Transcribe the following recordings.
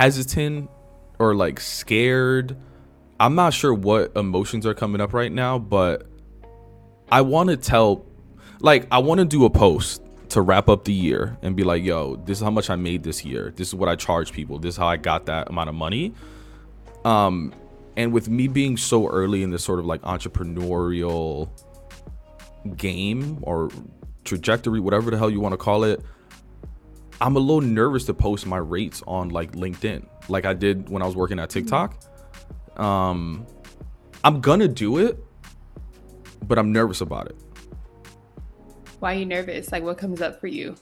hesitant or like scared. I'm not sure what emotions are coming up right now, but I want to tell like I want to do a post to wrap up the year and be like, yo, this is how much I made this year. This is what I charge people. This is how I got that amount of money. Um, and with me being so early in this sort of like entrepreneurial game or trajectory, whatever the hell you want to call it, I'm a little nervous to post my rates on like LinkedIn, like I did when I was working at TikTok. Um, I'm gonna do it, but I'm nervous about it. Why are you nervous? Like, what comes up for you?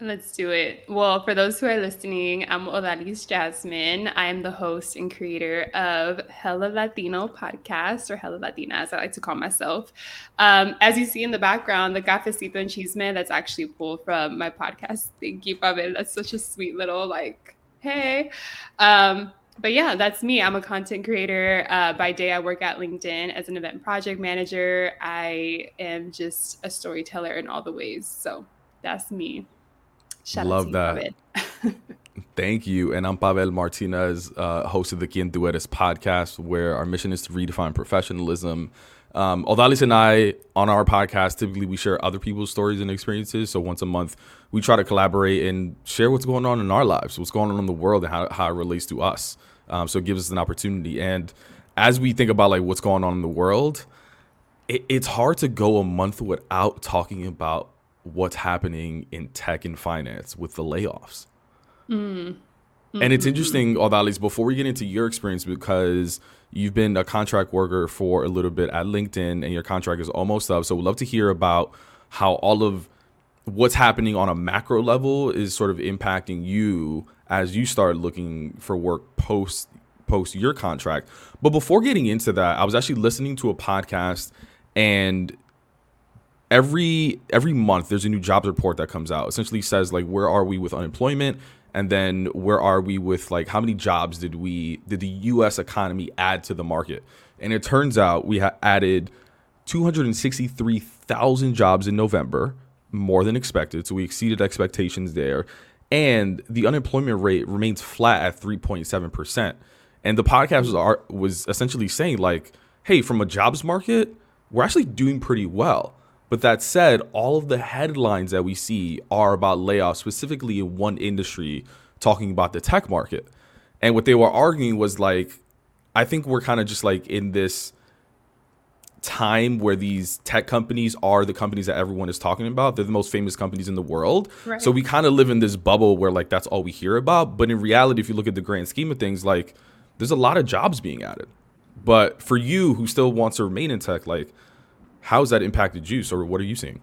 Let's do it. Well, for those who are listening, I'm Odalys Jasmine. I am the host and creator of Hella Latino podcast, or Hella Latina, as I like to call myself. Um, as you see in the background, the cafecito and chisme, that's actually pulled from my podcast. Thank you, Pabel. That's such a sweet little, like, hey. Um, but yeah, that's me. I'm a content creator. Uh, by day, I work at LinkedIn as an event project manager. I am just a storyteller in all the ways. So that's me. Shout Love that. Thank you. And I'm Pabel Martinez, uh, host of the Quien Tú podcast, where our mission is to redefine professionalism. Um, Odalys and I, on our podcast, typically we share other people's stories and experiences. So once a month, we try to collaborate and share what's going on in our lives, what's going on in the world, and how, how it relates to us. Um, so it gives us an opportunity. And as we think about like what's going on in the world, it, it's hard to go a month without talking about what's happening in tech and finance with the layoffs. Mm. Mm-hmm. And it's mm-hmm. interesting, Odalys, before we get into your experience, because you've been a contract worker for a little bit at LinkedIn and your contract is almost up. So we'd love to hear about how all of what's happening on a macro level is sort of impacting you as you start looking for work post post your contract. But before getting into that, I was actually listening to a podcast and every every month there's a new jobs report that comes out. Essentially says like where are we with unemployment and then where are we with like how many jobs did we did the US economy add to the market? And it turns out we added 263,000 jobs in November, more than expected. So we exceeded expectations there and the unemployment rate remains flat at 3.7%. And the podcast was, was essentially saying, like, hey, from a jobs market, we're actually doing pretty well. But that said, all of the headlines that we see are about layoffs, specifically in one industry, talking about the tech market. And what they were arguing was like, I think we're kind of just like in this time where these tech companies are the companies that everyone is talking about. They're the most famous companies in the world. Right. So we kind of live in this bubble where like that's all we hear about. But in reality, if you look at the grand scheme of things, like there's a lot of jobs being added. But for you who still wants to remain in tech, like how's that impacted you? So what are you seeing?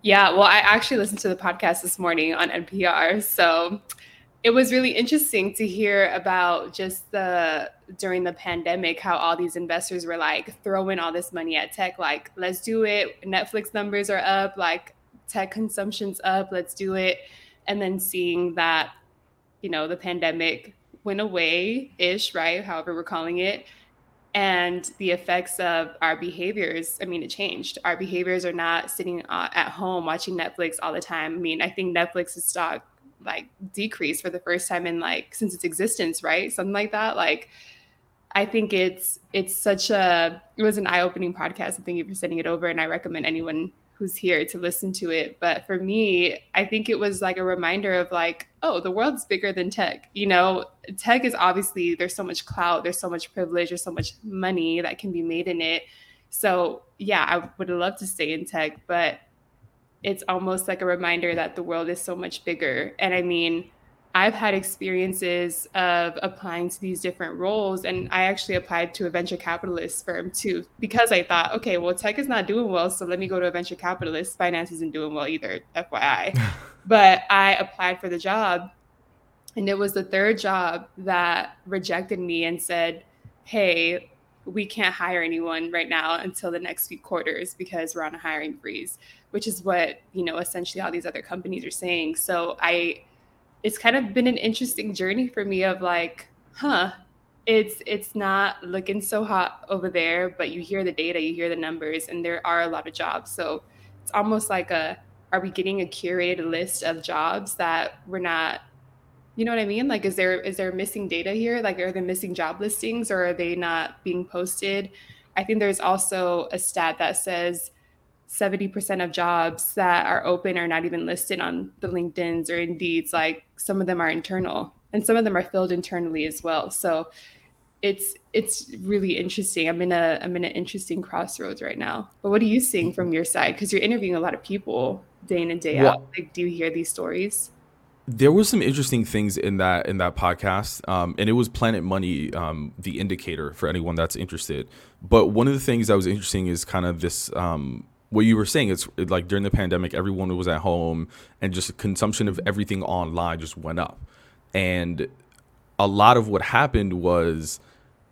Yeah, well, I actually listened to the podcast this morning on NPR. So it was really interesting to hear about just the during the pandemic how all these investors were like throwing all this money at tech like let's do it netflix numbers are up like tech consumption's up let's do it and then seeing that you know the pandemic went away ish right however we're calling it and the effects of our behaviors i mean it changed our behaviors are not sitting uh, at home watching netflix all the time i mean i think netflix's stock like decreased for the first time in like since its existence, right? Something like that. Like I think it's it's such a it was an eye-opening podcast. I thank you for sending it over and I recommend anyone who's here to listen to it. But for me, I think it was like a reminder of like, oh, the world's bigger than tech. You know, tech is obviously there's so much clout, there's so much privilege, there's so much money that can be made in it. So yeah, I would love to stay in tech, but it's almost like a reminder that the world is so much bigger. And I mean, I've had experiences of applying to these different roles, and I actually applied to a venture capitalist firm too because I thought, okay, well, tech is not doing well, so let me go to a venture capitalist. Finance isn't doing well either, FYI. but I applied for the job, and it was the third job that rejected me and said, hey, we can't hire anyone right now until the next few quarters because we're on a hiring freeze which is what you know essentially all these other companies are saying so i it's kind of been an interesting journey for me of like huh it's it's not looking so hot over there but you hear the data you hear the numbers and there are a lot of jobs so it's almost like a are we getting a curated list of jobs that we're not you know what I mean? Like, is there is there missing data here? Like, are there missing job listings, or are they not being posted? I think there's also a stat that says 70% of jobs that are open are not even listed on the LinkedIn's or Indeed's. Like, some of them are internal, and some of them are filled internally as well. So, it's it's really interesting. I'm in a I'm in an interesting crossroads right now. But what are you seeing from your side? Because you're interviewing a lot of people day in and day well, out. Like, do you hear these stories? there was some interesting things in that in that podcast um, and it was planet money um, the indicator for anyone that's interested but one of the things that was interesting is kind of this um, what you were saying it's like during the pandemic everyone was at home and just consumption of everything online just went up and a lot of what happened was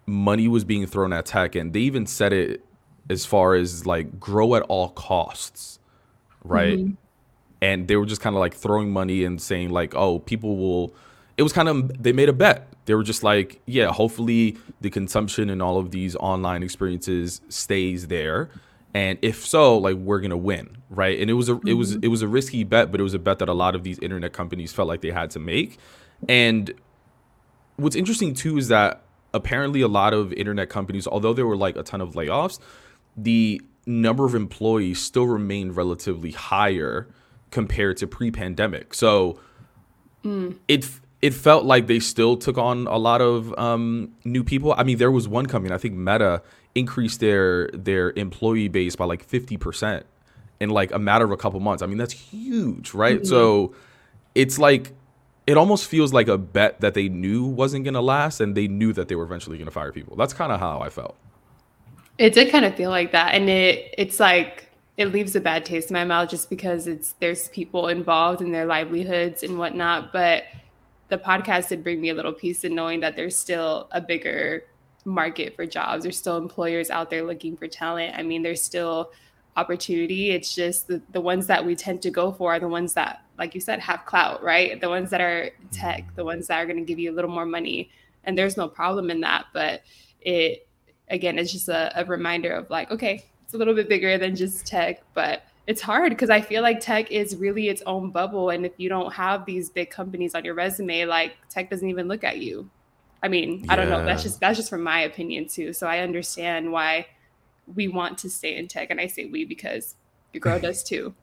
money was being thrown at tech and they even said it as far as like grow at all costs right mm-hmm and they were just kind of like throwing money and saying like, oh, people will. It was kind of they made a bet. They were just like, yeah, hopefully the consumption and all of these online experiences stays there, and if so, like we're gonna win, right? And it was a mm-hmm. it was mm-hmm. it was a risky bet, but it was a bet that a lot of these internet companies felt like they had to make. And what's interesting too is that apparently a lot of internet companies, although there were like a ton of layoffs, the number of employees still remained relatively higher compared to pre-pandemic. So mm. it it felt like they still took on a lot of um, new people. I mean, there was one company, I think Meta increased their their employee base by like 50% in like a matter of a couple months. I mean, that's huge, right? Mm-hmm. So it's like it almost feels like a bet that they knew wasn't going to last and they knew that they were eventually going to fire people. That's kind of how I felt. It did kind of feel like that and it it's like it leaves a bad taste in my mouth just because it's there's people involved in their livelihoods and whatnot. But the podcast did bring me a little peace in knowing that there's still a bigger market for jobs. There's still employers out there looking for talent. I mean, there's still opportunity. It's just the, the ones that we tend to go for are the ones that, like you said, have clout, right? The ones that are tech, mm-hmm. the ones that are going to give you a little more money. And there's no problem in that. But it, again, it's just a, a reminder of like, okay, it's a little bit bigger than just tech, but it's hard because I feel like tech is really its own bubble. And if you don't have these big companies on your resume, like tech doesn't even look at you. I mean, yeah. I don't know. That's just that's just from my opinion too. So I understand why we want to stay in tech, and I say we because your girl does too.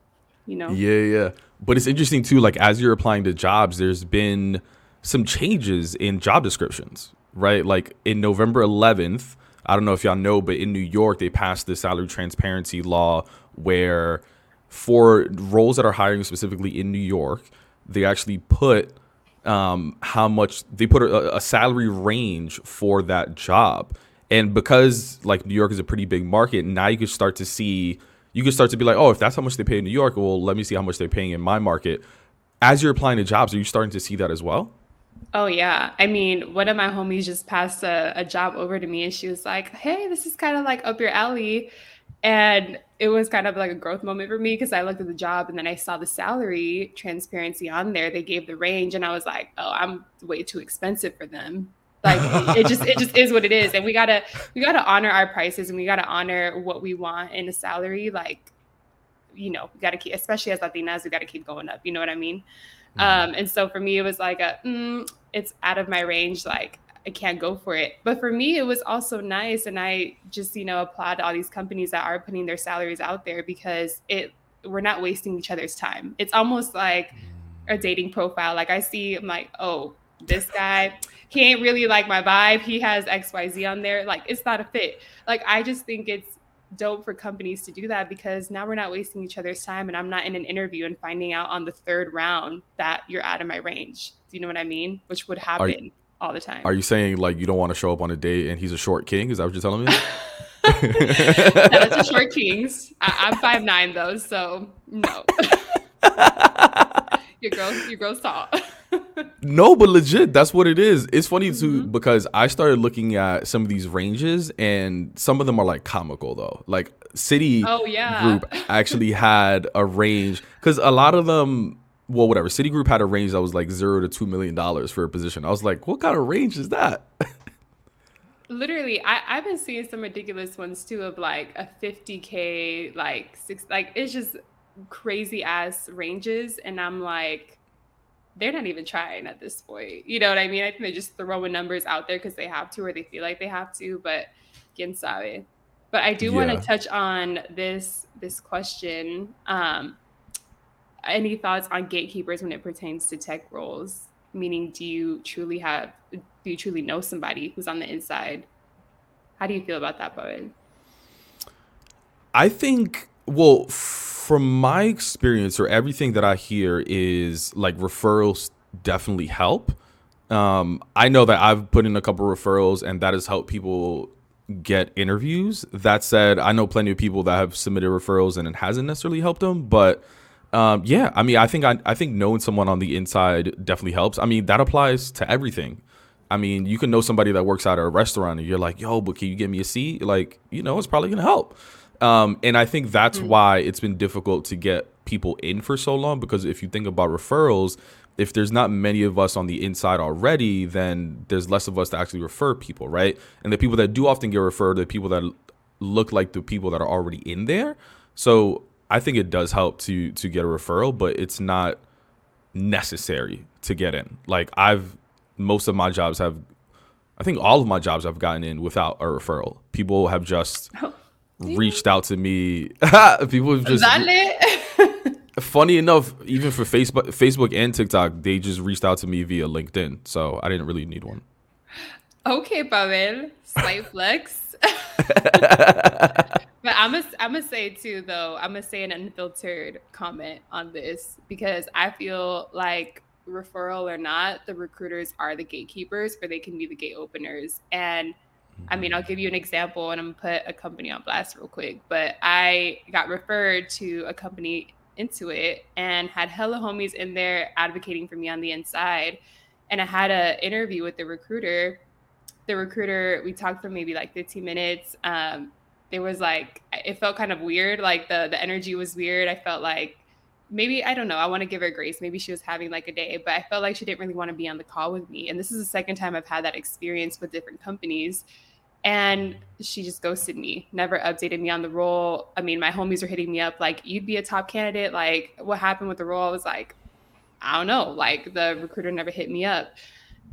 You know. Yeah, yeah. But it's interesting too. Like as you're applying to jobs, there's been some changes in job descriptions, right? Like in November 11th, I don't know if y'all know, but in New York, they passed the salary transparency law where for roles that are hiring specifically in New York, they actually put um, how much they put a, a salary range for that job. And because like New York is a pretty big market, now you can start to see, you can start to be like, oh, if that's how much they pay in New York, well, let me see how much they're paying in my market. As you're applying to jobs, are you starting to see that as well? Oh yeah. I mean, one of my homies just passed a, a job over to me and she was like, Hey, this is kind of like up your alley. And it was kind of like a growth moment for me because I looked at the job and then I saw the salary transparency on there. They gave the range and I was like, Oh, I'm way too expensive for them. Like it, it just it just is what it is. And we gotta we gotta honor our prices and we gotta honor what we want in a salary. Like, you know, we gotta keep especially as Latinas, we gotta keep going up. You know what I mean? Mm-hmm. Um, and so for me, it was like a, mm, it's out of my range. Like I can't go for it. But for me, it was also nice. And I just, you know, applaud all these companies that are putting their salaries out there because it, we're not wasting each other's time. It's almost like a dating profile. Like I see, I'm like, oh, this guy, he ain't really like my vibe. He has XYZ on there. Like it's not a fit. Like I just think it's dope for companies to do that because now we're not wasting each other's time and I'm not in an interview and finding out on the third round that you're out of my range. Do you know what I mean? Which would happen you, all the time. Are you saying like you don't want to show up on a date and he's a short king? Is that what you're telling me? That's a short kings. I, am five nine though, so no. your girl, your girl's tall no, but legit, that's what it is. It's funny too mm-hmm. because I started looking at some of these ranges, and some of them are like comical though. Like City oh, yeah. Group actually had a range because a lot of them, well, whatever. Citigroup had a range that was like zero to two million dollars for a position. I was like, what kind of range is that? Literally, I, I've been seeing some ridiculous ones too of like a 50k, like six, like it's just crazy ass ranges and I'm like they're not even trying at this point. You know what I mean? I think they're just throwing numbers out there because they have to or they feel like they have to, but quién sabe. But I do yeah. want to touch on this this question. Um, any thoughts on gatekeepers when it pertains to tech roles? Meaning, do you truly have do you truly know somebody who's on the inside? How do you feel about that, Bowen? I think well from my experience or everything that I hear is like referrals definitely help. Um, I know that I've put in a couple referrals and that has helped people get interviews. That said, I know plenty of people that have submitted referrals and it hasn't necessarily helped them. But um, yeah, I mean, I think I, I think knowing someone on the inside definitely helps. I mean, that applies to everything. I mean, you can know somebody that works at a restaurant and you're like, yo, but can you get me a seat? Like, you know, it's probably gonna help. Um, and I think that's mm-hmm. why it's been difficult to get people in for so long because if you think about referrals, if there's not many of us on the inside already, then there's less of us to actually refer people, right? And the people that do often get referred are the people that look like the people that are already in there. So I think it does help to to get a referral, but it's not necessary to get in. Like I've most of my jobs have I think all of my jobs I've gotten in without a referral. People have just oh reached out to me. People have just funny enough, even for Facebook, Facebook and TikTok, they just reached out to me via LinkedIn. So I didn't really need one. Okay, Pabel, slight flex. but I'm gonna I'm gonna say too though I'm gonna say an unfiltered comment on this because I feel like referral or not, the recruiters are the gatekeepers or they can be the gate openers and I mean, I'll mm-hmm. give you an example and I'm gonna put a company on blast real quick. But I got referred to a company Intuit and had hella homies in there advocating for me on the inside. And I had an interview with the recruiter. The recruiter, we talked for maybe like 15 minutes. Um, there was like it felt kind of weird. Like the the energy was weird. I felt like maybe I don't know. I want to give her grace. Maybe she was having like a day, but I felt like she didn't really want to be on the call with me. And this is the second time I've had that experience with different companies and she just ghosted me never updated me on the role i mean my homies are hitting me up like you'd be a top candidate like what happened with the role i was like i don't know like the recruiter never hit me up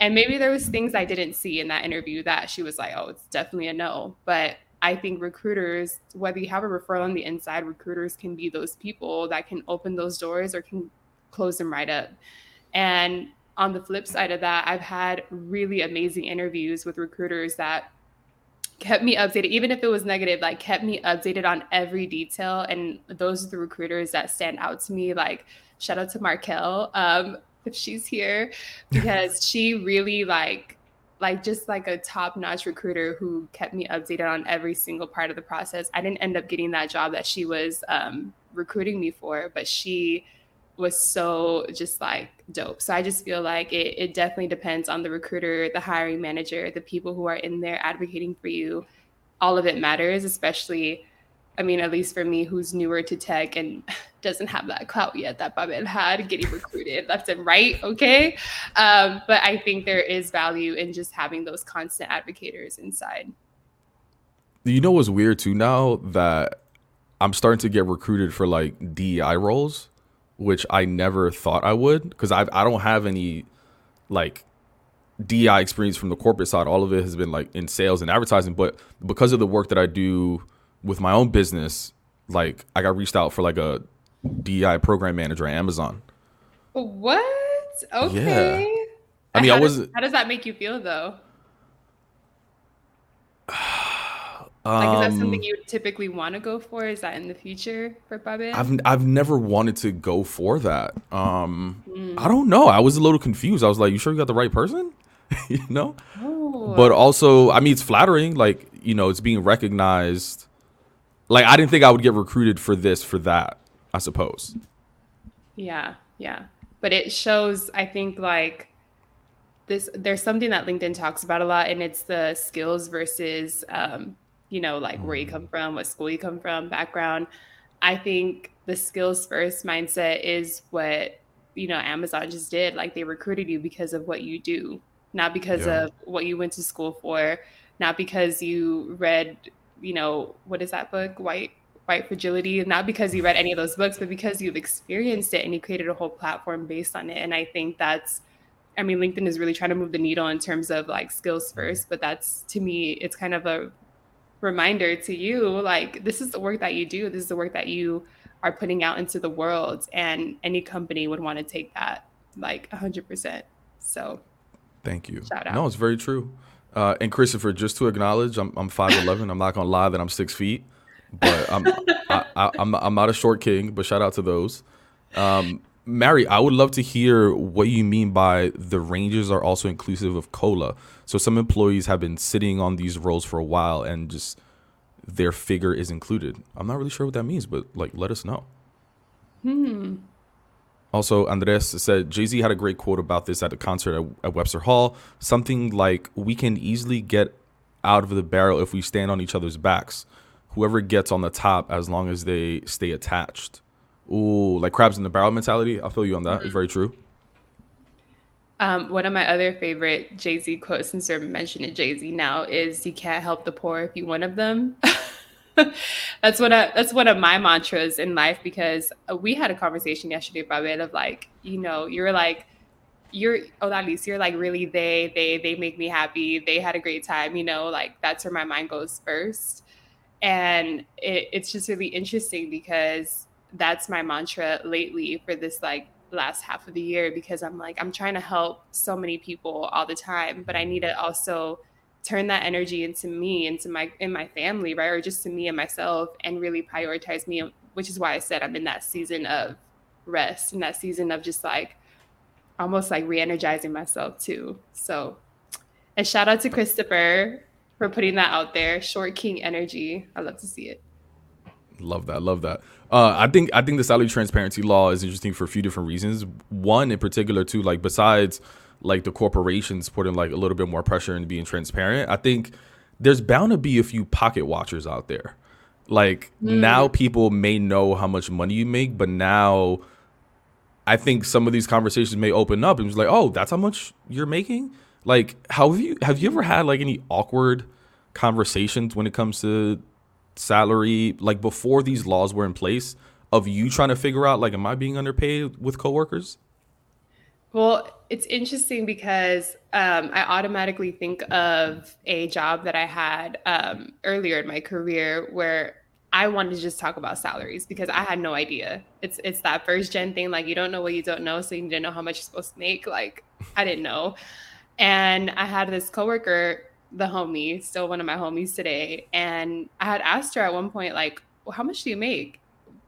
and maybe there was things i didn't see in that interview that she was like oh it's definitely a no. But i think recruiters whether you have a referral on the inside recruiters can be those people that can open those doors or can close them right up. And on the flip side of that i've had really amazing interviews with recruiters that kept me updated even if it was negative like kept me updated on every detail. And those are the recruiters that stand out to me like shout out to markel. Um if she's here because she really like like just like a top notch recruiter who kept me updated on every single part of the process i didn't end up getting that job that she was um recruiting me for but she was so just like dope. So I just feel like it, it definitely depends on the recruiter, the hiring manager, the people who are in there advocating for you. All of it matters, especially, I mean, at least for me, who's newer to tech and doesn't have that clout yet that Pabel had getting recruited left and right. Okay. Um, but I think there is value in just having those constant advocators inside. You know what's weird too now that I'm starting to get recruited for like DEI roles which I never thought I would because I I don't have any like DI experience from the corporate side. All of it has been like in sales and advertising, but because of the work that I do with my own business, like I got reached out for like a DI program manager at Amazon. What? Okay. Yeah. I mean, how I was. How does that make you feel though? Like, is that something um, you typically want to go for? Is that in the future for Babin? I've I've never wanted to go for that. Um, mm. I don't know. I was a little confused. I was like, "You sure you got the right person?" you know. Oh. But also, I mean, it's flattering. Like, you know, it's being recognized. Like, I didn't think I would get recruited for this, for that. I suppose. Yeah, yeah, but it shows. I think like this. There's something that LinkedIn talks about a lot, and it's the skills versus um, you know, like where you come mm. from, what school you come from, background. I think the skills first mindset is what, you know, Amazon just did. Like they recruited you because of what you do, not because yeah. of what you went to school for, not because you read, you know, what is that book? White white fragility, not because you read any of those books, but because you've experienced it and you created a whole platform based on it. And I think that's, I mean, LinkedIn is really trying to move the needle in terms of like skills mm-hmm. first, but that's to me, it's kind of a reminder to you like, this is the work that you do, this is the work that you are putting out into the world. And any company would want to take that like 100%. So, thank you. No, it's very true. Uh, and Christopher, just to acknowledge, I'm I'm five eleven. I'm not gonna lie that I'm six feet but I'm I, I, I'm I'm not a short king. But shout out to those. Um, Mary, I would love to hear what you mean by the ranges are also inclusive of cola. So some employees have been sitting on these roles for a while and just their figure is included. I'm not really sure what that means, but like let us know. Hmm. Also, Andres said Jay Z had a great quote about this at the concert at, at Webster Hall. Something like, "We can easily get out of the barrel if we stand on each other's backs whoever gets on the top as long as they stay attached. Ooh, like crabs in the barrel mentality. I'll feel you on that. It's very true. Um, one of my other favorite Jay Z quotes, since we're mentioning Jay Z now, is "You can't help the poor if you one of them." that's one of that's one of my mantras in life because uh, we had a conversation yesterday, about it of like, you know, you're like, you're oh at least you're like really they they they make me happy. They had a great time, you know, like that's where my mind goes first. And it, it's just really interesting because that's my mantra lately for this like last half of the year because I'm like, I'm trying to help so many people all the time, but I need to also turn that energy into me, into my in my family, right? Or just to me and myself and really prioritize me, which is why I said I'm in that season of rest and that season of just like almost like re-energizing myself too. So and shout out to Christopher for putting that out there. Short King energy. I love to see it. Love that. Love that. Uh, I think I think the salary transparency law is interesting for a few different reasons. One in particular, too, like besides like the corporations putting like a little bit more pressure and being transparent, I think there's bound to be a few pocket watchers out there. Like mm. now, people may know how much money you make, but now I think some of these conversations may open up and it's like, oh, that's how much you're making. Like, how have you have you ever had like any awkward conversations when it comes to salary, like before these laws were in place, of you trying to figure out like, am I being underpaid with coworkers? Well, it's interesting because um, I automatically think of a job that I had um, earlier in my career where I wanted to just talk about salaries because I had no idea. It's it's that first gen thing, like you don't know what you don't know, so you didn't know how much you're supposed to make. Like I didn't know. And I had this coworker, the homie, still one of my homies today, and I had asked her at one point, like, well, how much do you make?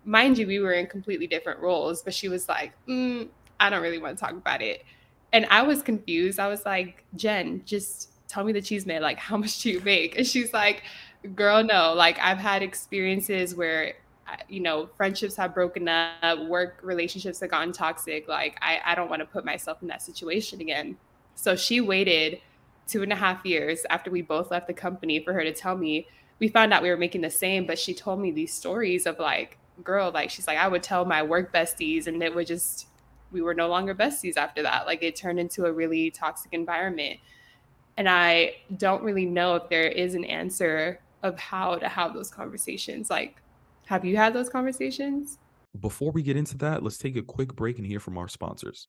Mind you, we were in completely different roles, but she was like, mm, I don't really want to talk about it. And I was confused. I was like, Jen, just tell me the cheese man, like, how much do you make? And she's like, girl, no. Like, I've had experiences where you know friendships have broken up work relationships have gotten toxic like i, I don't want to put myself in that situation again so she waited two and a half years after we both left the company for her to tell me. We found out we were making the same, but she told me these stories of like, girl, like she's like, I would tell my work besties, and it would just, we were no longer besties after that. Like it turned into a really toxic environment. And I don't really know if there is an answer of how to have those conversations. Like, have you had those conversations? Before we get into that, let's take a quick break and hear from our sponsors.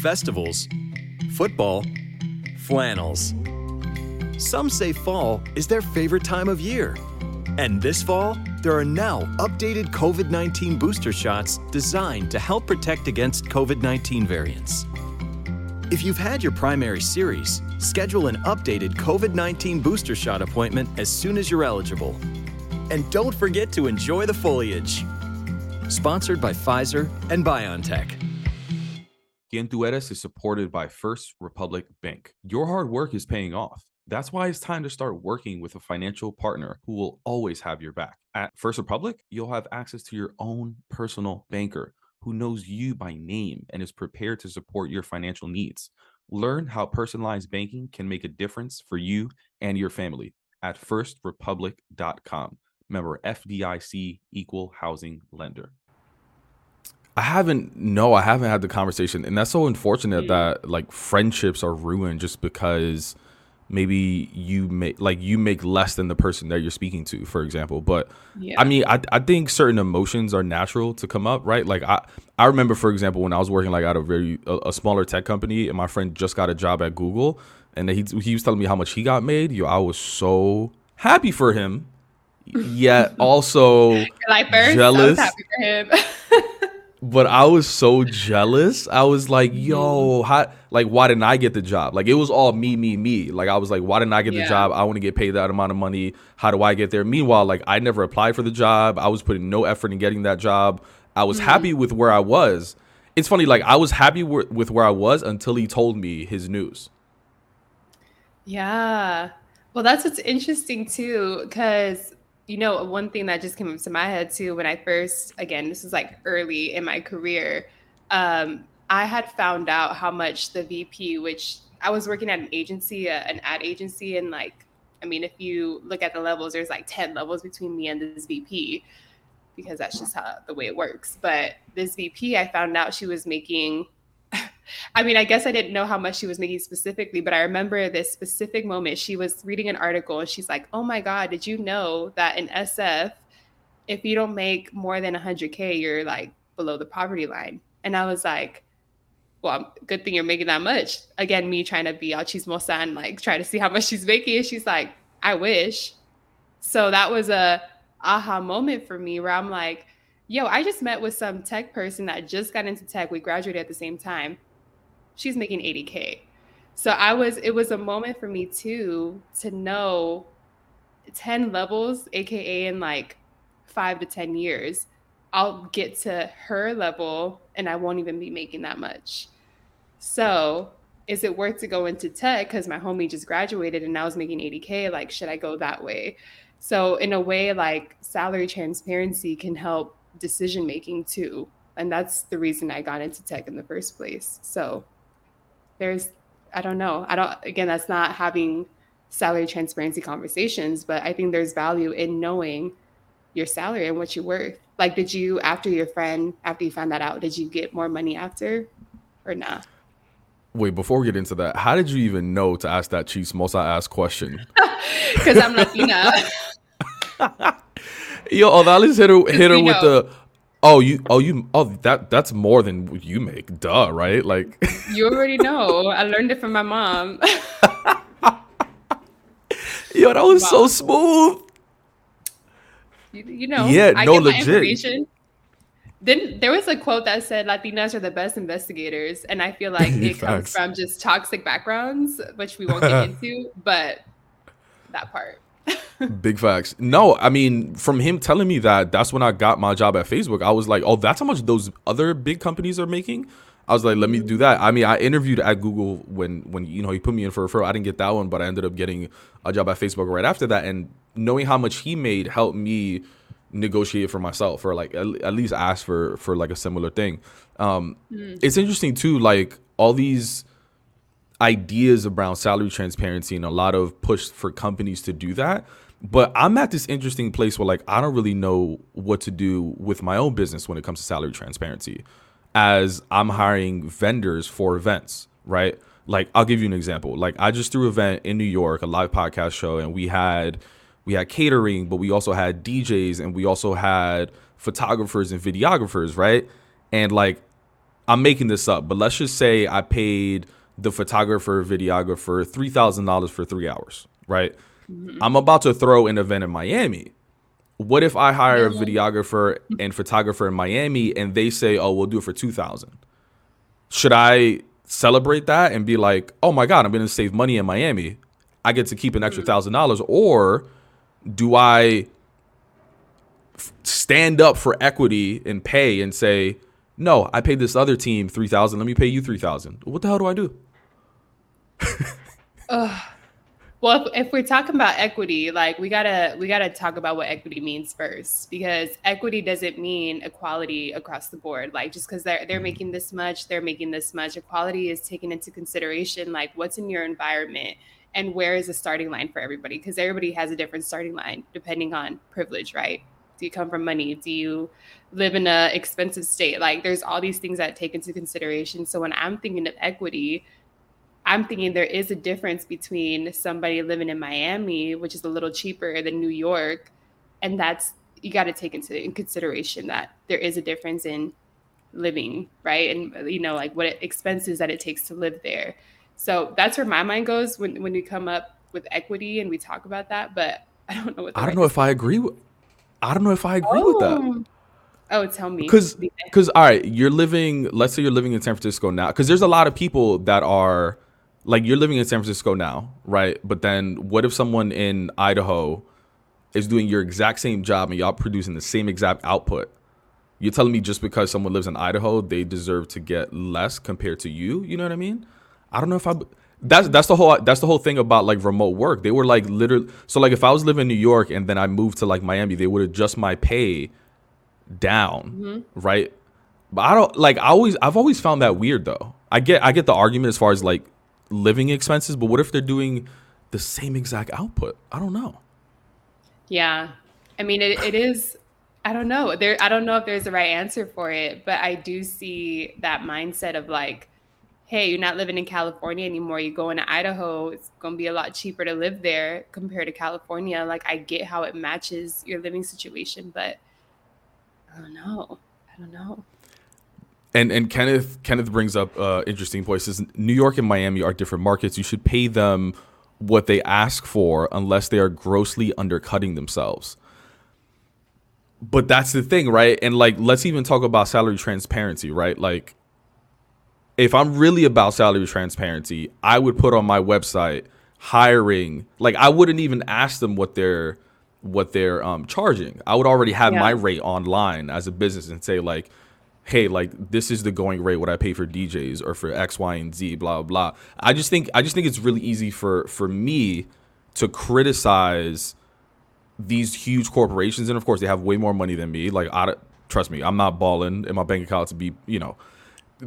Festivals football, flannels. Some say fall is their favorite time of year. And this fall, there are now updated COVID 19 booster shots designed to help protect against COVID 19 variants. If you've had your primary series, schedule an updated COVID 19 booster shot appointment as soon as you're eligible. And don't forget to enjoy the foliage. Sponsored by Pfizer and BioNTech. Quien is supported by First Republic Bank. Your hard work is paying off. That's why it's time to start working with a financial partner who will always have your back. At First Republic, you'll have access to your own personal banker who knows you by name and is prepared to support your financial needs. Learn how personalized banking can make a difference for you and your family at firstrepublic.com. Member FDIC Equal Housing Lender. I haven't no, I haven't had the conversation, and that's so unfortunate mm. that like friendships are ruined just because maybe you make like you make less than the person that you're speaking to for example but Yeah. i mean I, I think certain emotions are natural to come up right like i i remember for example when i was working like at a very a, a smaller tech company and my friend just got a job at google and he, he was telling me how much he got made yo i was so happy for him yet also Like first, I was jealous. happy for him. but I was so jealous. I was like, yo, how, like, why didn't I get the job? Like, it was all me, me, me. Like, I was like, why didn't I get Yeah. the job? I want to get paid that amount of money. How do I get there? Meanwhile, like, I never applied for the job. I was putting no effort in getting that job. I was mm-hmm. happy with where I was. It's funny, like, I was happy wi- with where I was until he told me his news. Yeah. Well, that's what's interesting too, because you know, one thing that just came up to my head too when I first, again, this was like early in my career, um, I had found out how much the VP, which I was working at an agency, uh, an ad agency, and like, I mean, if you look at the levels, there's like 10 levels between me and this VP because that's just how the way it works. But this VP, I found out she was making I mean, I guess I didn't know how much she was making specifically, but I remember this specific moment. She was reading an article and she's like, Oh my God, did you know that in SF, if you don't make more than 100K, you're like below the poverty line? And I was like, Well, good thing you're making that much. Again, me trying to be al chismosa and like try to see how much she's making. And she's like, I wish. So that was a aha moment for me where I'm like, Yo, I just met with some tech person that just got into tech. We graduated at the same time she's making 80k so i was it was a moment for me too to know 10 levels aka in like five to 10 years i'll get to her level and i won't even be making that much. So is it worth to go into tech? Because my homie just graduated and I was making 80k like should i go that way? So in a way like salary transparency can help decision making too. And that's the reason i got into tech in the first place. So there's i don't know i don't again that's not having salary transparency conversations but i think there's value in knowing your salary and what you're worth like did you after your friend after you found that out did you get more money after or not Wait, before we get into that, how did you even know to ask that Chiefs most I asked question? because i'm latina Yo, Odalys hit her hit her with know. the oh you oh you oh that that's more than what you make. Duh, right? Like you already know i learned it from my mom yo, that was so smooth. you, you know Yeah, I no, get my legit. information. then there was a quote that said latinas are the best investigators and i feel like it comes from just toxic backgrounds which we won't get into but that part Big facts. No, I mean, from him telling me that, that's when I got my job at Facebook. I was like, oh, that's how much those other big companies are making. I was like, let me do that. I mean, I interviewed at Google when when you know he put me in for a referral. I didn't get that one, but I ended up getting a job at Facebook right after that. And knowing how much he made helped me negotiate for myself, or like at, at least ask for for like a similar thing. Um, It's interesting too, like all these ideas around salary transparency and a lot of push for companies to do that. But I'm at this interesting place where like I don't really know what to do with my own business when it comes to salary transparency as I'm hiring vendors for events, right? Like I'll give you an example. Like I just threw an event in New York, a live podcast show, and we had we had catering, but we also had DJs and we also had photographers and videographers, right? And like I'm making this up, but let's just say I paid the photographer, videographer $3,000 for three hours, right? I'm about to throw an event in Miami. What if I hire a videographer and photographer in Miami and they say, oh, we'll do it for 2000 Should I celebrate that and be like, oh my God, I'm going to save money in Miami? I get to keep an extra mm-hmm. thousand dollars. Or do I f- stand up for equity and pay and say, no, I paid this other team three thousand. Let me pay you three thousand. What the hell do I do? Well, if, if we're talking about equity, like we gotta we gotta talk about what equity means first, because equity doesn't mean equality across the board. Like just because they're they're mm-hmm. making this much, they're making this much. Equality is taken into consideration, like what's in your environment and where is the starting line for everybody, because everybody has a different starting line depending on privilege, right? Do you come from money? Do you live in a expensive state? Like there's all these things that take into consideration. So when I'm thinking of equity, I'm thinking there is a difference between somebody living in Miami, which is a little cheaper than New York, and that's you got to take into consideration that there is a difference in living, right? And you know, like what expenses that it takes to live there. So that's where my mind goes when when we come up with equity and we talk about that. But I don't know what. I don't right know if I agree with. I don't know if I agree oh. with that. Oh. oh, tell me. Because because all right, you're living. Let's say you're living in San Francisco now. Because there's a lot of people that are like you're living in San Francisco now, right? But then what if someone in Idaho is doing your exact same job and y'all producing the same exact output? You're telling me just because someone lives in Idaho, they deserve to get less compared to you? You know what I mean? I don't know if I. That's that's the whole that's the whole thing about like remote work. They were like literally so like if I was living in New York and then I moved to like Miami, they would adjust my pay down, mm-hmm. right? But I don't like I always I've always found that weird though. I get I get the argument as far as like living expenses, but what if they're doing the same exact output? I don't know. Yeah. I mean it, it is I don't know. There I don't know if there's a right answer for it, but I do see that mindset of like hey, you're not living in California anymore. You're going to Idaho. It's going to be a lot cheaper to live there compared to California. Like, I get how it matches your living situation, but I don't know. I don't know. And and Kenneth Kenneth brings up uh, interesting points. Says New York and Miami are different markets. You should pay them what they ask for unless they are grossly undercutting themselves. But that's the thing, right? And like, let's even talk about salary transparency, right? Like, if I'm really about salary transparency, I would put on my website hiring. Like I wouldn't even ask them what they're what they're um, charging. I would already have yeah. my rate online as a business and say like, hey, like this is the going rate what I pay for DJs or for X, Y, and Z, blah blah. I just think I just think it's really easy for for me to criticize these huge corporations, and of course they have way more money than me. Like, I, trust me, I'm not balling in my bank account to be you know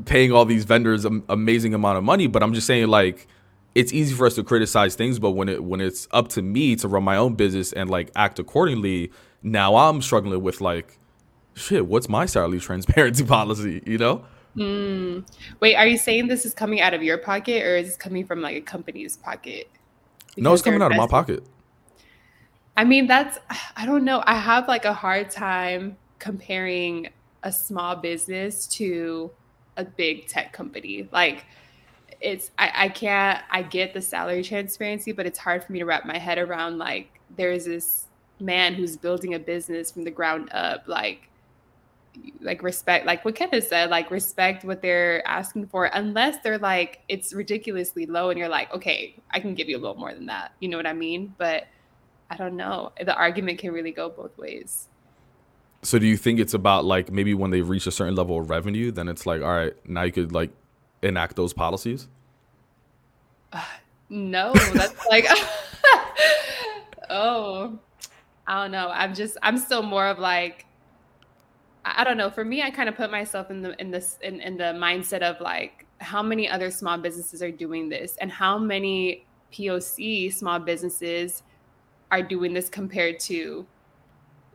paying all these vendors an amazing amount of money, but I'm just saying like it's easy for us to criticize things, but when it when it's up to me to run my own business and like act accordingly, now I'm struggling with like shit, what's my salary transparency policy, you know? Mm. Wait, are you saying this is coming out of your pocket or is this coming from like a company's pocket? Because no, it's coming out of my pocket. I mean, that's I don't know. I have like a hard time comparing a small business to a big tech company. Like it's I, I can't I get the salary transparency, but it's hard for me to wrap my head around like there's this man who's building a business from the ground up, like like respect like what Kenneth said, like respect what they're asking for, unless they're like it's ridiculously low and you're like, okay, I can give you a little more than that. You know what I mean? But I don't know. The argument can really go both ways. So do you think it's about like maybe when they reach a certain level of revenue, then it's like, all right, now you could like enact those policies? No, that's like, oh, I don't know. I'm just, I'm still more of like, I don't know. For me, I kind of put myself in the in this in, in the mindset of like how many other small businesses are doing this and how many POC small businesses are doing this compared to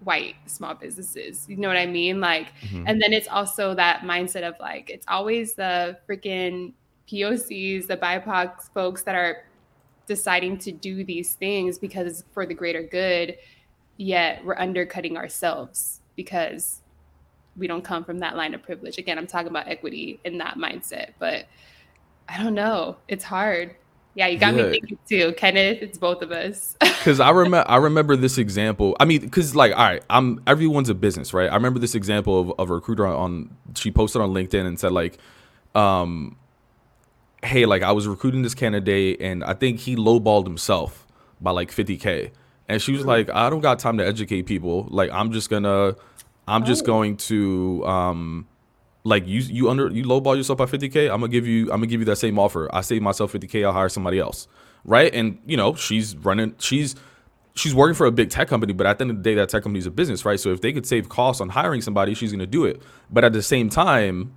white small businesses. You know what I mean? Like, mm-hmm. and then it's also that mindset of like, it's always the freaking POCs, the BIPOC folks that are deciding to do these things because for the greater good, yet we're undercutting ourselves because we don't come from that line of privilege. Again, I'm talking about equity in that mindset, but I don't know. It's hard. Yeah, you got yeah. me thinking too, Kenneth. It's both of us. Because I remember, I remember this example. I mean, because like, all right, I'm everyone's a business, right? I remember this example of, of a recruiter on. She posted on LinkedIn and said like, um, hey, like I was recruiting this candidate, and I think he lowballed himself by like 50k, and she was mm-hmm. like, I don't got time to educate people. Like, I'm just gonna, I'm oh. just going to, um, like you you under you lowball yourself by 50k i'm gonna give you i'm gonna give you that same offer. I save myself 50k i'll hire somebody else. Right? And you know she's running she's she's working for a big tech company but at the end of the day that tech company is a business right? So if they could save costs on hiring somebody she's gonna do it. But at the same time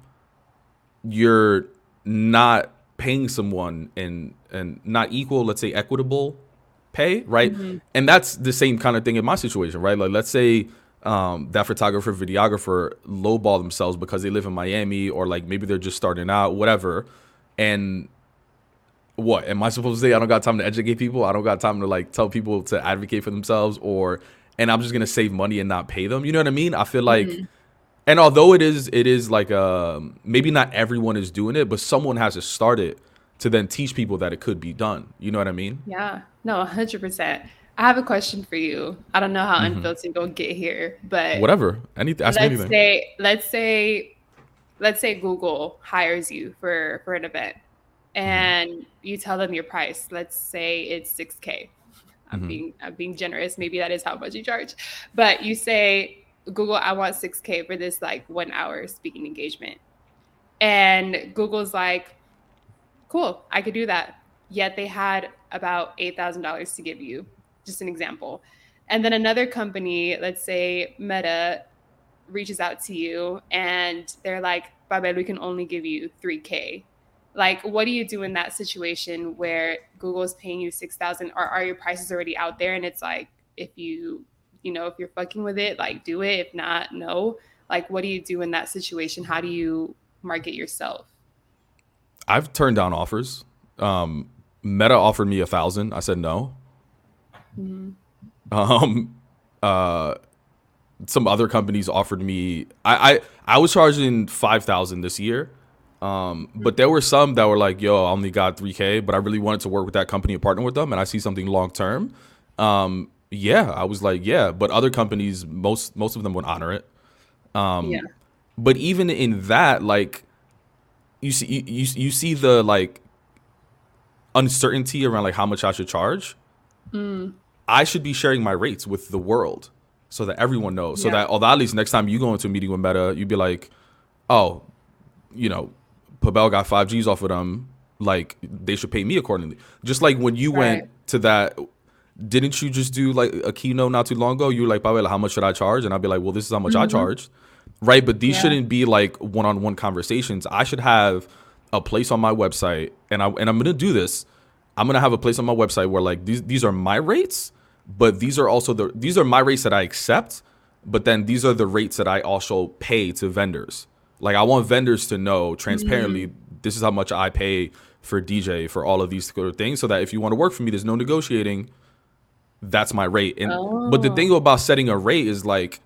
you're not paying someone and and not equal let's say equitable pay right? Mm-hmm. and that's the same kind of thing in my situation right? Like let's say um, that photographer, videographer lowball themselves because they live in Miami or like maybe they're just starting out, whatever. And what am I supposed to say? I don't got time to educate people. I don't got time to like tell people to advocate for themselves, or and I'm just gonna save money and not pay them. You know what I mean? I feel like, mm-hmm. and although it is, it is like um, maybe not everyone is doing it, but someone has to start it to then teach people that it could be done. You know what I mean? Yeah. No, hundred percent. I have a question for you. I don't know how mm-hmm. unfiltered gonna get here, but whatever. Anything. Ask let's anything. say, let's say, let's say Google hires you for for an event, mm-hmm. and mm-hmm. you tell them your price. Let's say it's six k. I'm mm-hmm. being I'm being generous. Maybe that is how much you charge, but you say Google, I want six k for this like one hour speaking engagement, and Google's like, cool, I could do that. Yet they had about eight thousand dollars to give you just an example. And then another company, let's say Meta, reaches out to you and they're like, Pabel, we can only give you 3K. Like, what do you do in that situation where Google is paying you 6,000 or are your prices already out there? And it's like, if you, you know, if you're fucking with it, like do it. If not, no. Like, what do you do in that situation? How do you market yourself? I've turned down offers. Um, Meta offered me a thousand. I said no. Mm-hmm. Um, uh, some other companies offered me. I I, I was charging five thousand this year. Um, but there were some that were like, "Yo, I only got three k," but I really wanted to work with that company and partner with them, and I see something long term. Um, yeah, I was like, yeah. But other companies, most most of them would honor it. Um, yeah. But even in that, like, you see, you, you you see the like uncertainty around like how much I should charge. Mm. I should be sharing my rates with the world so that everyone knows. So that although at least next time you go into a meeting with Meta, you'd be like, oh, you know, Pabel got five G's off of them. Like they should pay me accordingly. Just like when you right. went to that, didn't you just do like a keynote not too long ago? You were like, Pabel, how much should I charge? And I'd be like, well, this is how much mm-hmm. I charge. Right. But these yeah. shouldn't be like one on one conversations. I should have a place on my website and I and I'm gonna do this I'm gonna have a place on my website where like these these are my rates, but these are also the these are my rates that I accept, but then these are the rates that I also pay to vendors. Like I want vendors to know transparently mm-hmm. this is how much I pay for DJ for all of these things, so that if you want to work for me, there's no negotiating. That's my rate. And oh. but the thing oh. about setting a rate is like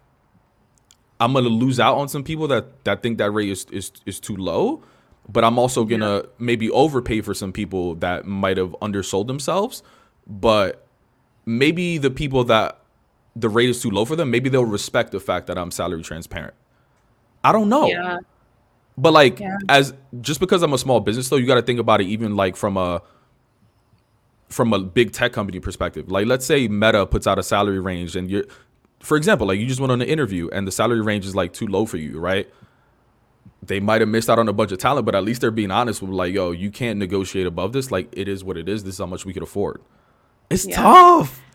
I'm gonna lose out on some people that that think that rate is is, is too low but I'm also gonna yeah. maybe overpay for some people that might have undersold themselves. But maybe the people that the rate is too low for them, maybe they'll respect the fact that I'm salary transparent. I don't know. Yeah. But like yeah. as just because I'm a small business though, you got to think about it even like from a from a big tech company perspective. Like let's say Meta puts out a salary range and you're for example, like you just went on an interview and the salary range is like too low for you, right? they might have missed out on a bunch of talent, but at least they're being honest with like, yo, you can't negotiate above this. Like it is what it is. This is how much we could afford. It's yeah. tough.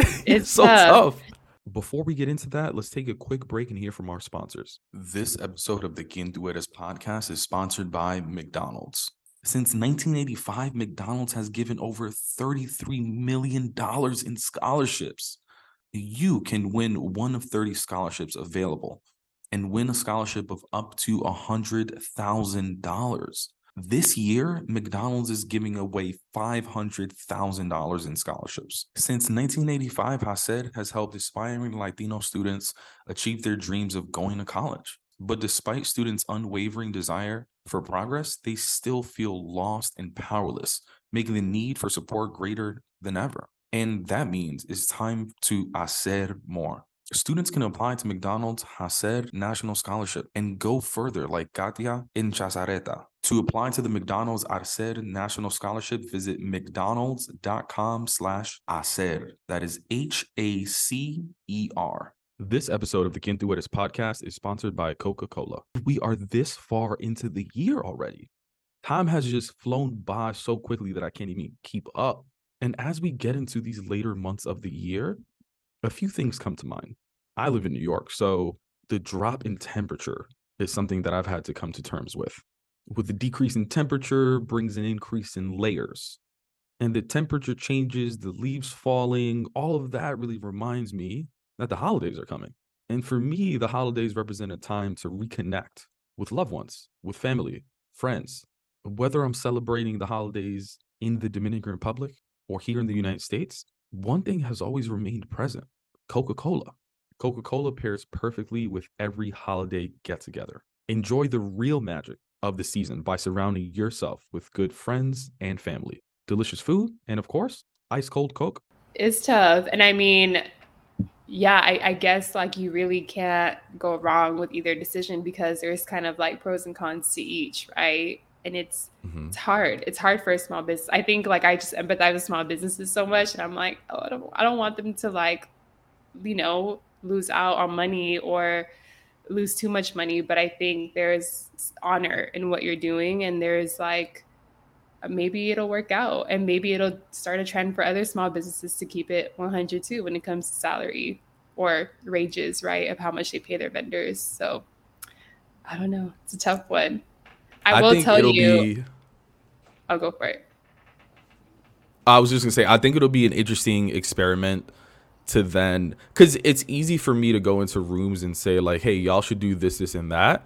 It's, it's so tough. tough. Before we get into that, let's take a quick break and hear from our sponsors. This episode of the Quien podcast is sponsored by McDonald's. Since 1985, McDonald's has given over $33 million in scholarships. You can win one of 30 scholarships available and win a scholarship of up to $100,000. This year, McDonald's is giving away $500,000 in scholarships. Since 1985, HACER has helped aspiring Latino students achieve their dreams of going to college. But despite students' unwavering desire for progress, they still feel lost and powerless, making the need for support greater than ever. And that means it's time to hacer more. Students can apply to McDonald's HACER National Scholarship and go further like Katia in Chazareta. To apply to the McDonald's HACER National Scholarship, visit mcdonalds.com slash HACER. That is H-A-C-E-R. This episode of the Eres podcast is sponsored by Coca-Cola. We are this far into the year already. Time has just flown by so quickly that I can't even keep up. And as we get into these later months of the year, a few things come to mind. I live in mm. New York, so the drop in temperature is something that I've had to come to terms with. With the decrease in temperature brings an increase in layers. And the temperature changes, the leaves falling, all of that really reminds me that the holidays are coming. And for me, the holidays represent a time to reconnect with loved ones, with family, friends, whether I'm celebrating the holidays in the Dominican Republic or here in the United States, one thing has always remained present Coca Cola. Coca Cola pairs perfectly with every holiday get together. Enjoy the real magic of the season by surrounding yourself with good friends and family, delicious food, and of course, ice cold Coke. It's tough. And I mean, yeah, I, I, guess like you really can't go wrong with either decision because there's kind of like pros and cons to each, right? And it's mm-hmm. it's hard. It's hard for a small business. I think like I just empathize with small businesses so much, and I'm like, oh, I don't, I don't want them to like, you know, lose out on money or lose too much money. But I think there's honor in what you're doing, and there's like maybe it'll work out and maybe it'll start a trend for other small businesses to keep it 100 too when it comes to salary or wages right of how much they pay their vendors so i don't know it's a tough one i, I will tell you be... i'll go for it. I was just gonna say i think it'll be an interesting experiment to then because it's easy for me to go into rooms and say like hey y'all should do this this and that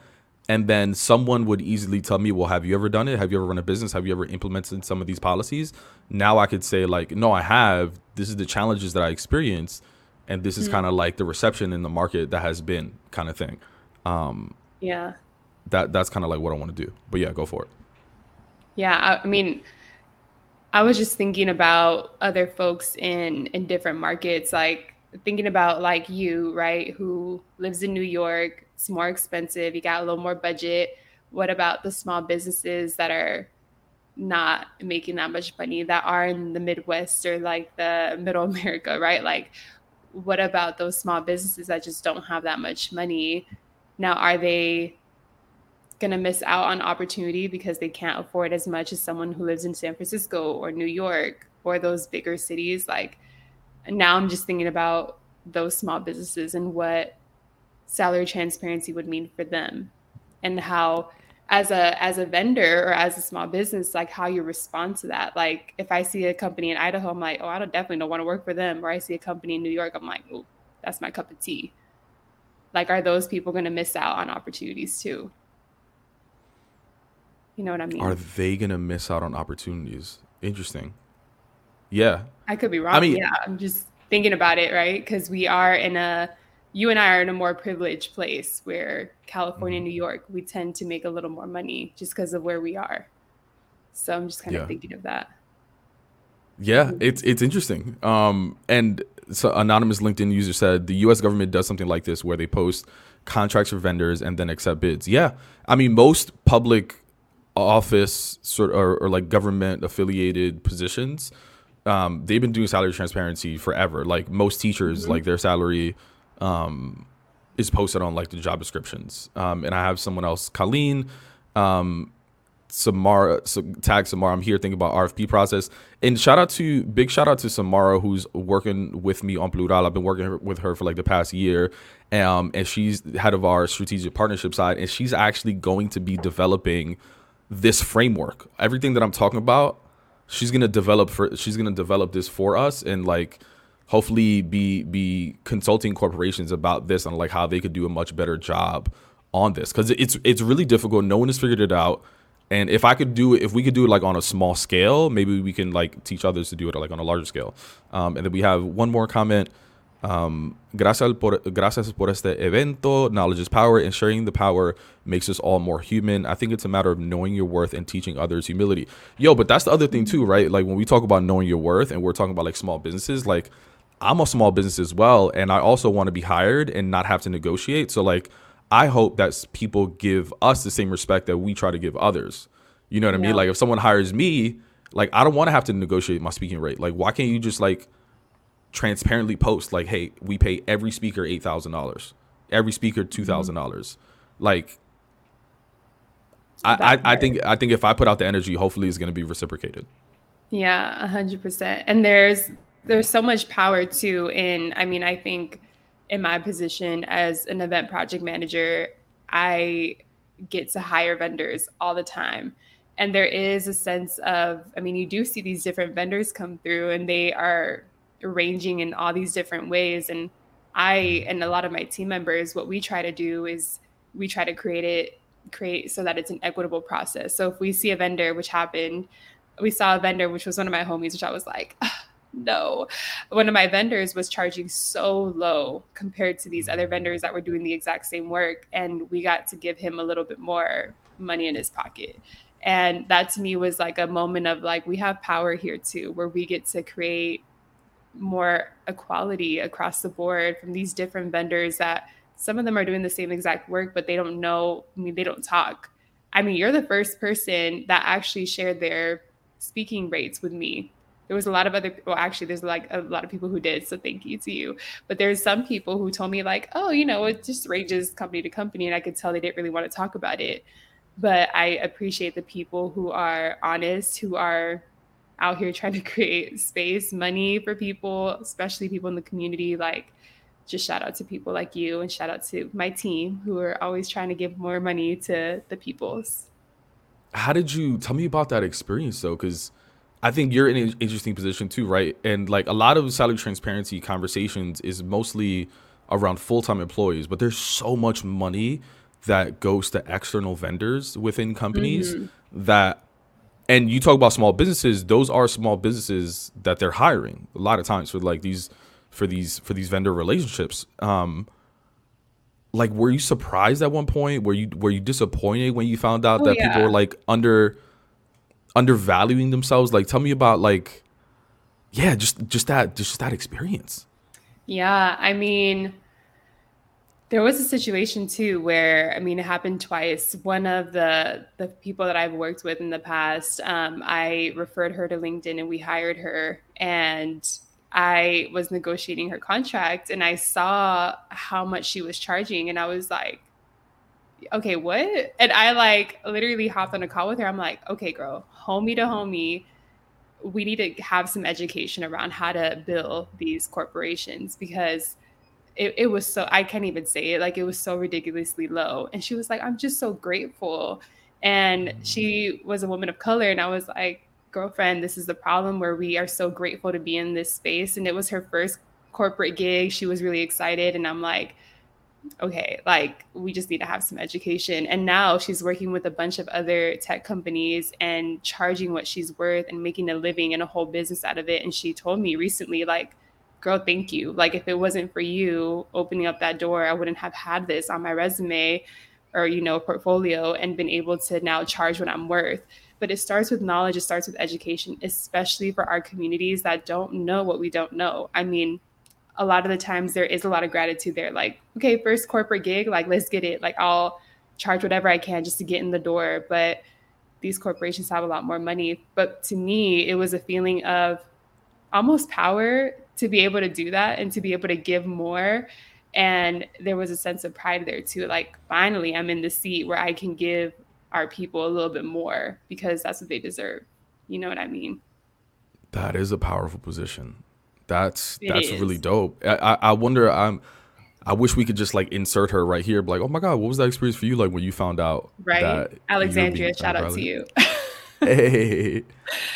and then someone would easily tell me well have you ever done it? Have you ever run a business? Have you ever implemented some of these policies? Now i could say like no i have. This is the challenges that i experienced and this is mm-hmm. kind of like the reception in the market that has been kind of thing. Um yeah that that's kind of like what i want to do but yeah go for it yeah I, mean i was just thinking about other folks in in different markets like thinking about like you right who lives in new york it's more expensive. You got a little more budget. What about the small businesses that are not making that much money that are in the Midwest or like the middle America, right? Like, what about those small businesses that just don't have that much money? Now, are they going to miss out on opportunity because they can't afford as much as someone who lives in San Francisco or New York or those bigger cities? Like, now I'm just thinking about those small businesses and what salary transparency would mean for them and how as a as a vendor or as a small business like how you respond to that. Like if i see a company in idaho i'm like oh i don't definitely don't want to work for them. Or i see a company in new york i'm like oh that's my cup of tea. Like are those people going to miss out on opportunities too you know what i mean are they to miss out on opportunities interesting yeah i could be wrong i mean yeah i'm just thinking about it right because we are in a you and I are in a more privileged place where California, mm-hmm. New York, we tend to make a little more money just because of where we are. So I'm just kind of yeah. thinking of that. Yeah, mm-hmm. it's it's interesting. Um, and so anonymous LinkedIn user said the U.S. government does something like this where they post contracts for vendors and then accept bids. Yeah, I mean most public office sort of, or, or like government affiliated positions, um, they've been doing salary transparency forever. Like most teachers, mm-hmm. like their salary um, is posted on like the job descriptions. Um, and I have someone else, Colleen, um, Samara, so, tag Samara. I'm here thinking about RFP process. And shout out to big shout out to Samara who's working with me on Plural. I've been working with her for like the past year, um, and she's head of our strategic partnership side, and she's actually going to be developing this framework. Everything that I'm talking about, she's gonna develop for. She's gonna develop this for us, and like hopefully be be consulting corporations about this and like how they could do a much better job on this because it's it's really difficult. No one has figured it out. And if I could do it, if we could do it like on a small scale, maybe we can like teach others to do it like on a larger scale. Um, and then we have one more comment. Um, gracias, por, gracias por este evento. Knowledge is power, and sharing the power makes us all more human. I think it's a matter of knowing your worth and teaching others humility. Yo, but that's the other thing too, right? Like when we talk about knowing your worth, and we're talking about like small businesses, like I'm a small business as well, and I also want to be hired and not have to negotiate. So like, I hope that people give us the same respect that we try to give others. You know what. I mean? Like if someone hires me, like I don't want to have to negotiate my speaking rate. Like why can't you just like transparently post like, hey, we pay every speaker eight thousand dollars, every speaker two thousand mm-hmm. dollars. Like I, I, I think I think if I put out the energy, hopefully it's gonna be reciprocated. Yeah, a hundred percent. And there's there's so much power too in i mean i think in my position as an event project manager i get to hire vendors all the time and there is a sense of i mean you do see these different vendors come through and they are ranging in all these different ways and i hmm. and a lot of my team members what we try to do is we try to create it create so that it's an equitable process. So if we see a vendor, which happened, we saw a vendor, which was one of my homies, which I was like, no. One of my vendors was charging so low compared to these other hmm. vendors that were doing the exact same work. And we got to give him a little bit more money in his pocket. And that to me was like a moment of like, we have power here too, where we get to create more equality across the board from these different vendors that some of them are doing the same exact work, but they don't know, I mean, they don't talk. I mean, you're the first person that actually shared their speaking rates with me. There was a lot of other well, actually, there's like a lot of people who did. So thank you to you. But there's some people who told me, like, oh, you know, it just ranges company to company. And I could tell they didn't really want to talk about it. But I appreciate the people who are honest, who are out here trying to create space, money for people, especially people in the community. Like, just shout out to people like you and shout out to my team who are always trying to give more money to the peoples. How did you tell me about that experience though? Because I think you're in an interesting position too, right? And like a lot of salary transparency conversations is mostly around full time employees, but there's so much money that goes to external vendors within companies mm-hmm. that and you talk about small businesses those are small businesses that they're hiring a lot of times for like these for these for these vendor relationships. Um like were you surprised at one point? Were you were you disappointed when you found out oh, that yeah. people were like under undervaluing themselves? Like tell me about like yeah just just that just that experience. Yeah i mean there was a situation too where I mean it happened twice. One of the the people that I've worked with in the past, um, I referred her to LinkedIn and we hired her. And I was negotiating her contract and I saw how much she was charging and I was like, okay, what? And I like literally hopped on a call with her. I'm like, okay, girl, homie to homie, we need to have some education around how to bill these corporations because it, it was so I can't even say it like it was so ridiculously low. And she was like, I'm just so grateful. And she mm. was a woman of color. And I was like, girlfriend, this is the problem where we are so grateful to be in this space. And it was her first corporate gig. She was really excited. And I'm like, okay, like we just need to have some education. And now she's working with a bunch of other tech companies and charging what she's worth and making a living and a whole business out of it. And she told me recently, like, girl, thank you. Like, if it wasn't for you opening up that door, I wouldn't have had this on my resume or, you know, portfolio and been able to now charge what I'm worth. But it starts with knowledge, it starts with education, especially for our communities that don't know what we don't know. I mean, a lot of the times there is a lot of gratitude there. Like, okay, first corporate gig, like, let's get it. Like, I'll charge whatever I can just to get in the door. But these corporations have a lot more money. But to me, it was a feeling of almost power to be able to do that and to be able to give more and there was a sense of pride there too like finally i'm in the seat where i can give our people a little bit more because that's what they deserve you know what i mean that is a powerful position that's it that's is. really dope I, I wonder i'm I wish we could just like insert her right here, like, oh my god, what was that experience for you like when you found out? Right, Alexandria, shout out to you. hey,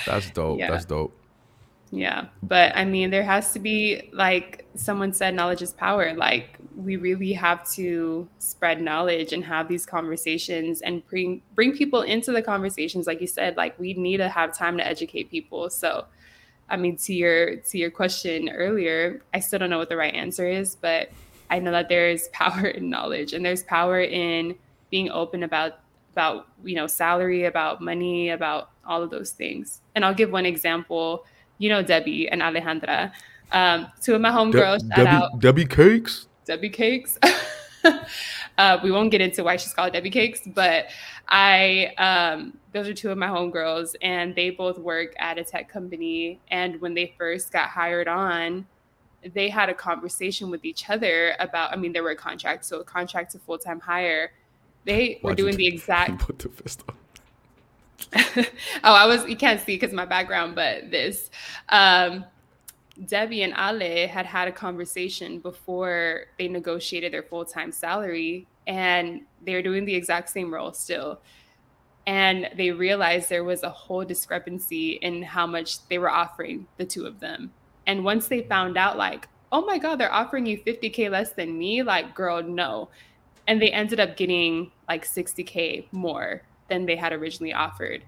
that's dope. Yeah. That's dope. Yeah. But I mean, there has to be, like someone said, knowledge is power. Like, we really have to spread knowledge and have these conversations and bring bring people into the conversations like you said like we need to have time to educate people so i mean to your to your question earlier i still don't know what the right answer is but i know that there's power in knowledge and there's power in being open about about you know salary about money about all of those things and i'll give one example you know Debbie and Alejandra. Um, two of my homegirls. De- Debbie, out. Debbie Cakes. Debbie Cakes. uh, we won't get into why she's called Debbie Cakes, but I um, those are two of my homegirls, and they both work at a tech company. And when they first got hired on, they had a conversation with each other about. I mean, there were a contract, so a contract to full time hire. They were doing the exact. Put the fist up. oh, I was, you can't see because my background, but this. Um, Debbie and Ale had had a conversation before they negotiated their full time salary, and they're doing the exact same role still. And they realized there was a whole discrepancy in how much they were offering the two of them. And once they found out, like, oh my God, they're offering you 50K less than me, like, girl, no. And they ended up getting like 60K more than they had originally offered.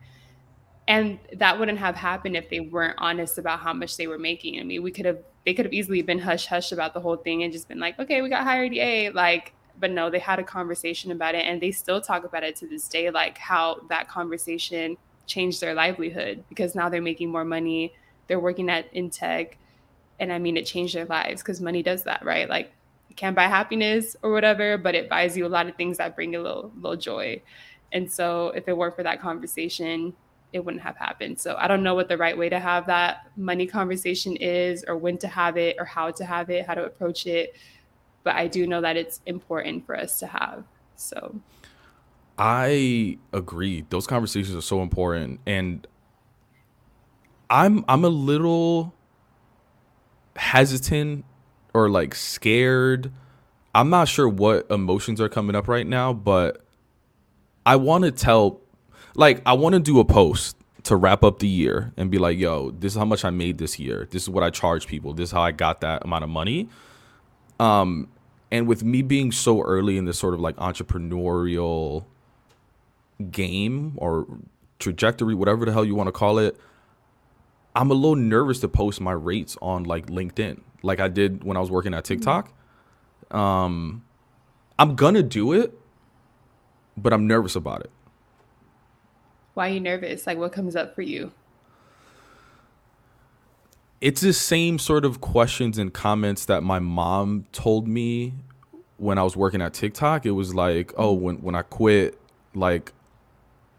And that wouldn't have happened if they weren't honest about how much they were making. I mean, we could have, they could have easily been hush hush about the whole thing and just been like, okay, we got hired, yay. Like, but no, they had a conversation about it and they still talk about it to this day, like how that conversation changed their livelihood because now they're making more money. They're working at in tech. And I mean, it changed their lives because money does that, right? Like, you can't buy happiness or whatever, but it buys you a lot of things that bring a little, little joy. And so, if it weren't for that conversation, it wouldn't have happened. So I don't know what the right way to have that money conversation is, or when to have it, or how to have it, how to approach it. But I do know that it's important for us to have. So I agree. Those conversations are so important, and I'm I'm a little hesitant or like scared. I'm not sure what emotions are coming up right now, but I want to tell like I want to do a post to wrap up the year and be like, yo, this is how much I made this year. This is what I charge people. This is how I got that amount of money. Um, and with me being so early in this sort of like entrepreneurial game or trajectory, whatever the hell you want to call it, I'm a little nervous to post my rates on like LinkedIn, like I did when I was working at TikTok. Um, I'm gonna do it, but I'm nervous about it. Why are you nervous? Like, what comes up for you? It's the same sort of questions and comments that my mom told me when I was working at TikTok. It was like, oh, when, when I quit, like,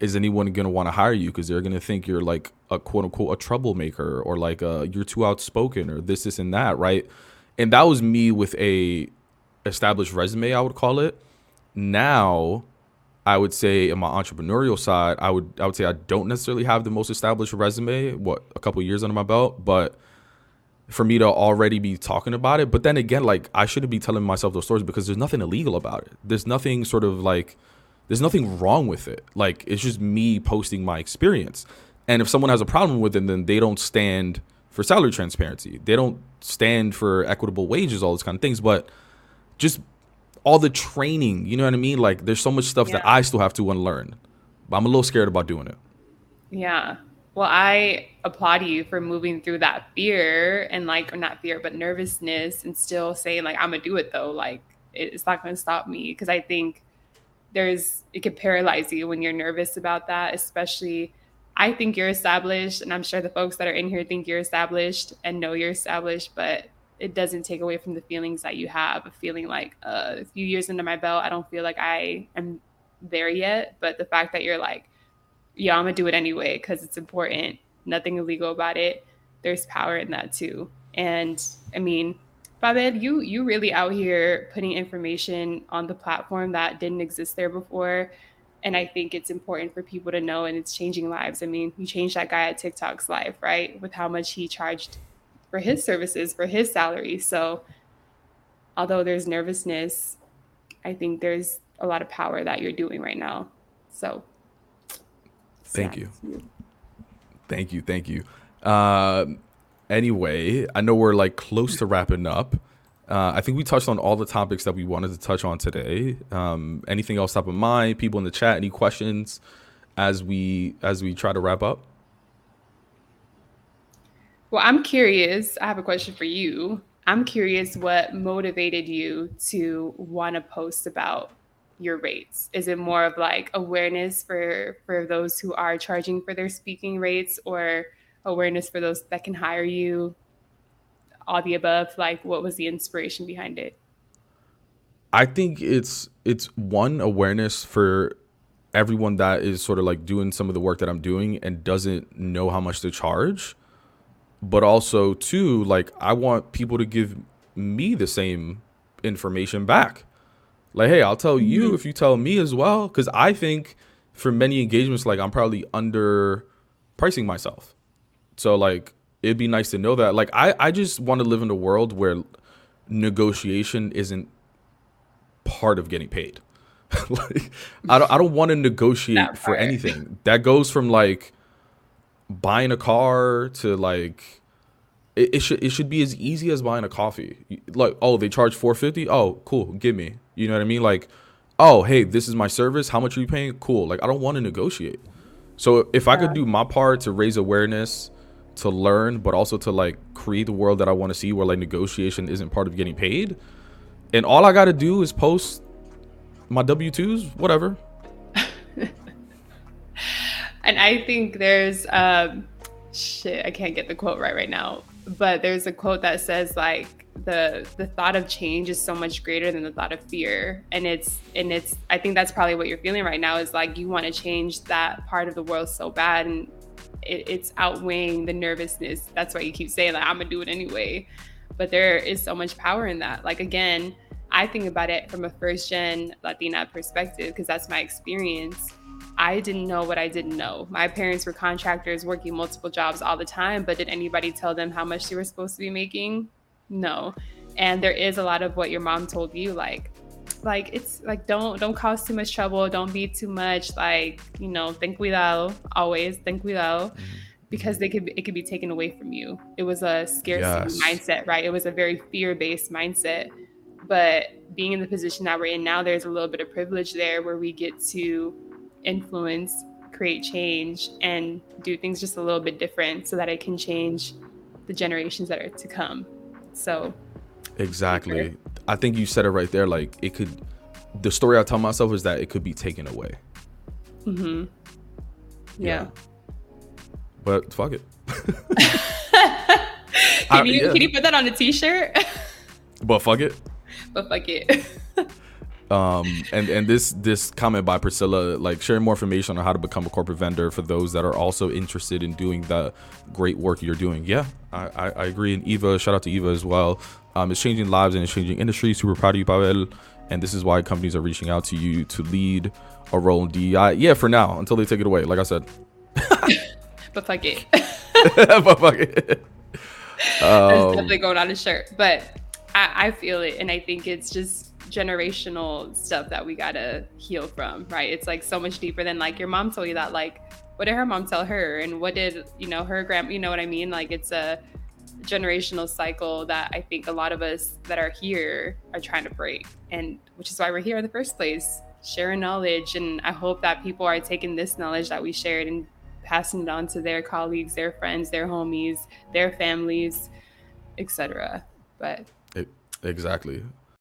is anyone going to want to hire you? Because they're going to think you're like a quote unquote a troublemaker or like uh, you're too outspoken or this, this, and that, right? And that was me with a established resume, I would call it. Now, I would say in my entrepreneurial side, I would I would say I don't necessarily have the most established resume, what a couple years under my belt, but for me to already be talking about it, but then again, like I shouldn't be telling myself those stories because there's nothing illegal about it. There's nothing sort of like there's nothing wrong with it. Like it's just me posting my experience. And if someone has a problem with it, then they don't stand for salary transparency. They don't stand for equitable wages, all those kind of things. But just all the training. You know what I mean? Like there's so much stuff yeah. that I still have to unlearn. But I'm a little scared about doing it. Yeah. Well, I applaud you for moving through that fear and like, or not fear, but nervousness and still saying like, I'm gonna do it though. Like it's not gonna stop me. Cause I think there's, it could paralyze you when you're nervous about that, especially I think you're established, and I'm sure the folks that are in here think you're established and know you're established, but it doesn't take away from the feelings that you have of feeling like uh, a few years under my belt, I don't feel like I am there yet. But the fact that you're like, yeah, I'm gonna do it anyway because it's important. Nothing illegal about it. There's power in that too. And I mean, Pabel, you you really out here putting information on the platform that didn't exist there before. And I think it's important for people to know and it's changing lives. I mean, you changed that guy at TikTok's life, right? With how much he charged for his services for his salary. So although there's nervousness, I think there's a lot of power that you're doing right now. So thank you. Thank you. Thank you. Uh, anyway, I know we're like close to wrapping up. Uh, I think we touched on all the topics that we wanted to touch on today. Um, anything else top of mind? People in the chat, any questions as we as we try to wrap up? Well, I'm curious. I have a question for you. I'm curious what motivated you to want to post about your rates. Is it more of like awareness for for those who are charging for their speaking rates or awareness for those that can hire you? All the above, like what was the inspiration behind it? I think it's it's one awareness for everyone that is sort of like doing some of the work that I'm doing and doesn't know how much to charge but also too like i want people to give me the same information back. Like hey i'll tell you mm-hmm. if you tell me as well because i think for many engagements like i'm probably under pricing myself. So like it'd be nice to know that. Like i i just want to live in a world where negotiation isn't part of getting paid. Like i don't i don't want to negotiate for anything. That goes from like buying a car to like it, it, should it should be as easy as buying a coffee. Like, oh, they charge 450? Oh, cool, give me. You know what I mean? Like oh, hey, this is my service. How much are you paying? Cool. Like I don't want to negotiate. So if I could do my part to raise awareness, to learn, but also to like create the world that I want to see where like negotiation isn't part of getting paid, and all I got to do is post my W twos, whatever. and I think there's um, shit. I can't get the quote right right now, but there's a quote that says like the the thought of change is so much greater than the thought of fear. And it's and it's i think that's probably what you're feeling right now is like you want to change that part of the world so bad and it, it's outweighing the nervousness. That's why you keep saying like i'm gonna do it anyway. But there is so much power in that. Like again i think about it from a first gen latina perspective because that's my experience I didn't know what I didn't know. My parents were contractors working multiple jobs all the time, but did anybody tell them how much they were supposed to be making? no and there is a lot of what your mom told you like like it's like don't don't cause too much trouble don't be too much like you know ten cuidado always ten cuidado mm-hmm. because they could it could be taken away from you it was a scarcity yes. mindset right it was a very fear-based mindset but being in the position that we're in now there's a little bit of privilege there where we get to influence create change and do things just a little bit different so that I can change the generations that are to come so exactly. I think you said it right there. Like it could the story I tell myself is that it could be taken away. Mm-hmm. Yeah. yeah. But fuck it. can you yeah. can you put that on a t-shirt? but fuck it. But fuck it. um and and this this comment by priscilla like sharing more information on how to become a corporate vendor for those that are also interested in doing the great work you're doing yeah i i, I agree and eva shout out to eva as well um it's changing lives and it's changing industry super proud of you Pabel and this is why companies are reaching out to you to lead a role in DEI. Yeah, for now, until they take it away. Like I said. but fuck it. but fuck it. Um, definitely going on a shirt. But I, I feel it, and I think it's just generational stuff that we gotta heal from, right? It's like so much deeper than like your mom told you that. Like, what did her mom tell her, and what did you know her grand? You know what I mean? Like, it's a generational cycle that I think a lot of us that are here are trying to break, and which is why we're here in the first place, sharing knowledge. And I hope that people are taking this knowledge that we shared and passing it on to their colleagues, their friends, their homies, their families, etc. But it, exactly